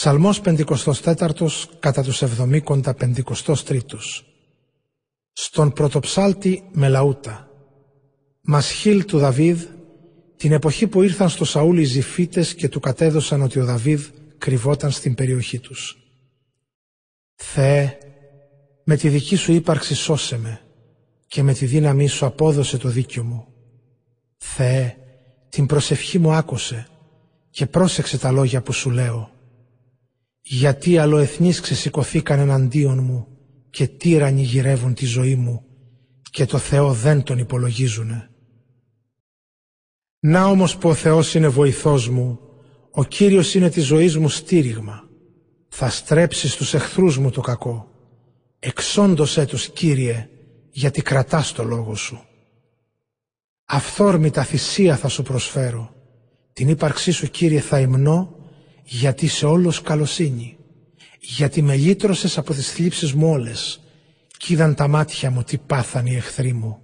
Ψαλμός 54 κατά τους εβδομήκοντα πεντηκοστός τρίτους. Στον πρωτοψάλτη Μελαούτα. Μασχίλ του Δαβίδ, την εποχή που ήρθαν στο Σαούλ οι Ζηφίτες και του κατέδωσαν ότι ο Δαβίδ κρυβόταν στην περιοχή τους. Θεέ, με τη δική σου ύπαρξη σώσε με και με τη δύναμή σου απόδοσε το δίκιο μου. Θεέ, την προσευχή μου άκουσε και πρόσεξε τα λόγια που σου λέω. Γιατί αλλοεθνείς ξεσηκωθήκαν εναντίον μου και τύρανοι γυρεύουν τη ζωή μου και το Θεό δεν τον υπολογίζουνε. Να όμως που ο Θεός είναι βοηθός μου, ο Κύριος είναι της ζωής μου στήριγμα. Θα στρέψει στους εχθρούς μου το κακό. Εξόντωσέ τους, Κύριε, γιατί κρατάς το λόγο σου. Αυθόρμητα θυσία θα σου προσφέρω. Την ύπαρξή σου, Κύριε, θα υμνώ, γιατί σε όλος καλοσύνη. Γιατί με λύτρωσες από τις θλίψεις μου όλες, κι είδαν τα μάτια μου τι πάθαν οι εχθροί μου.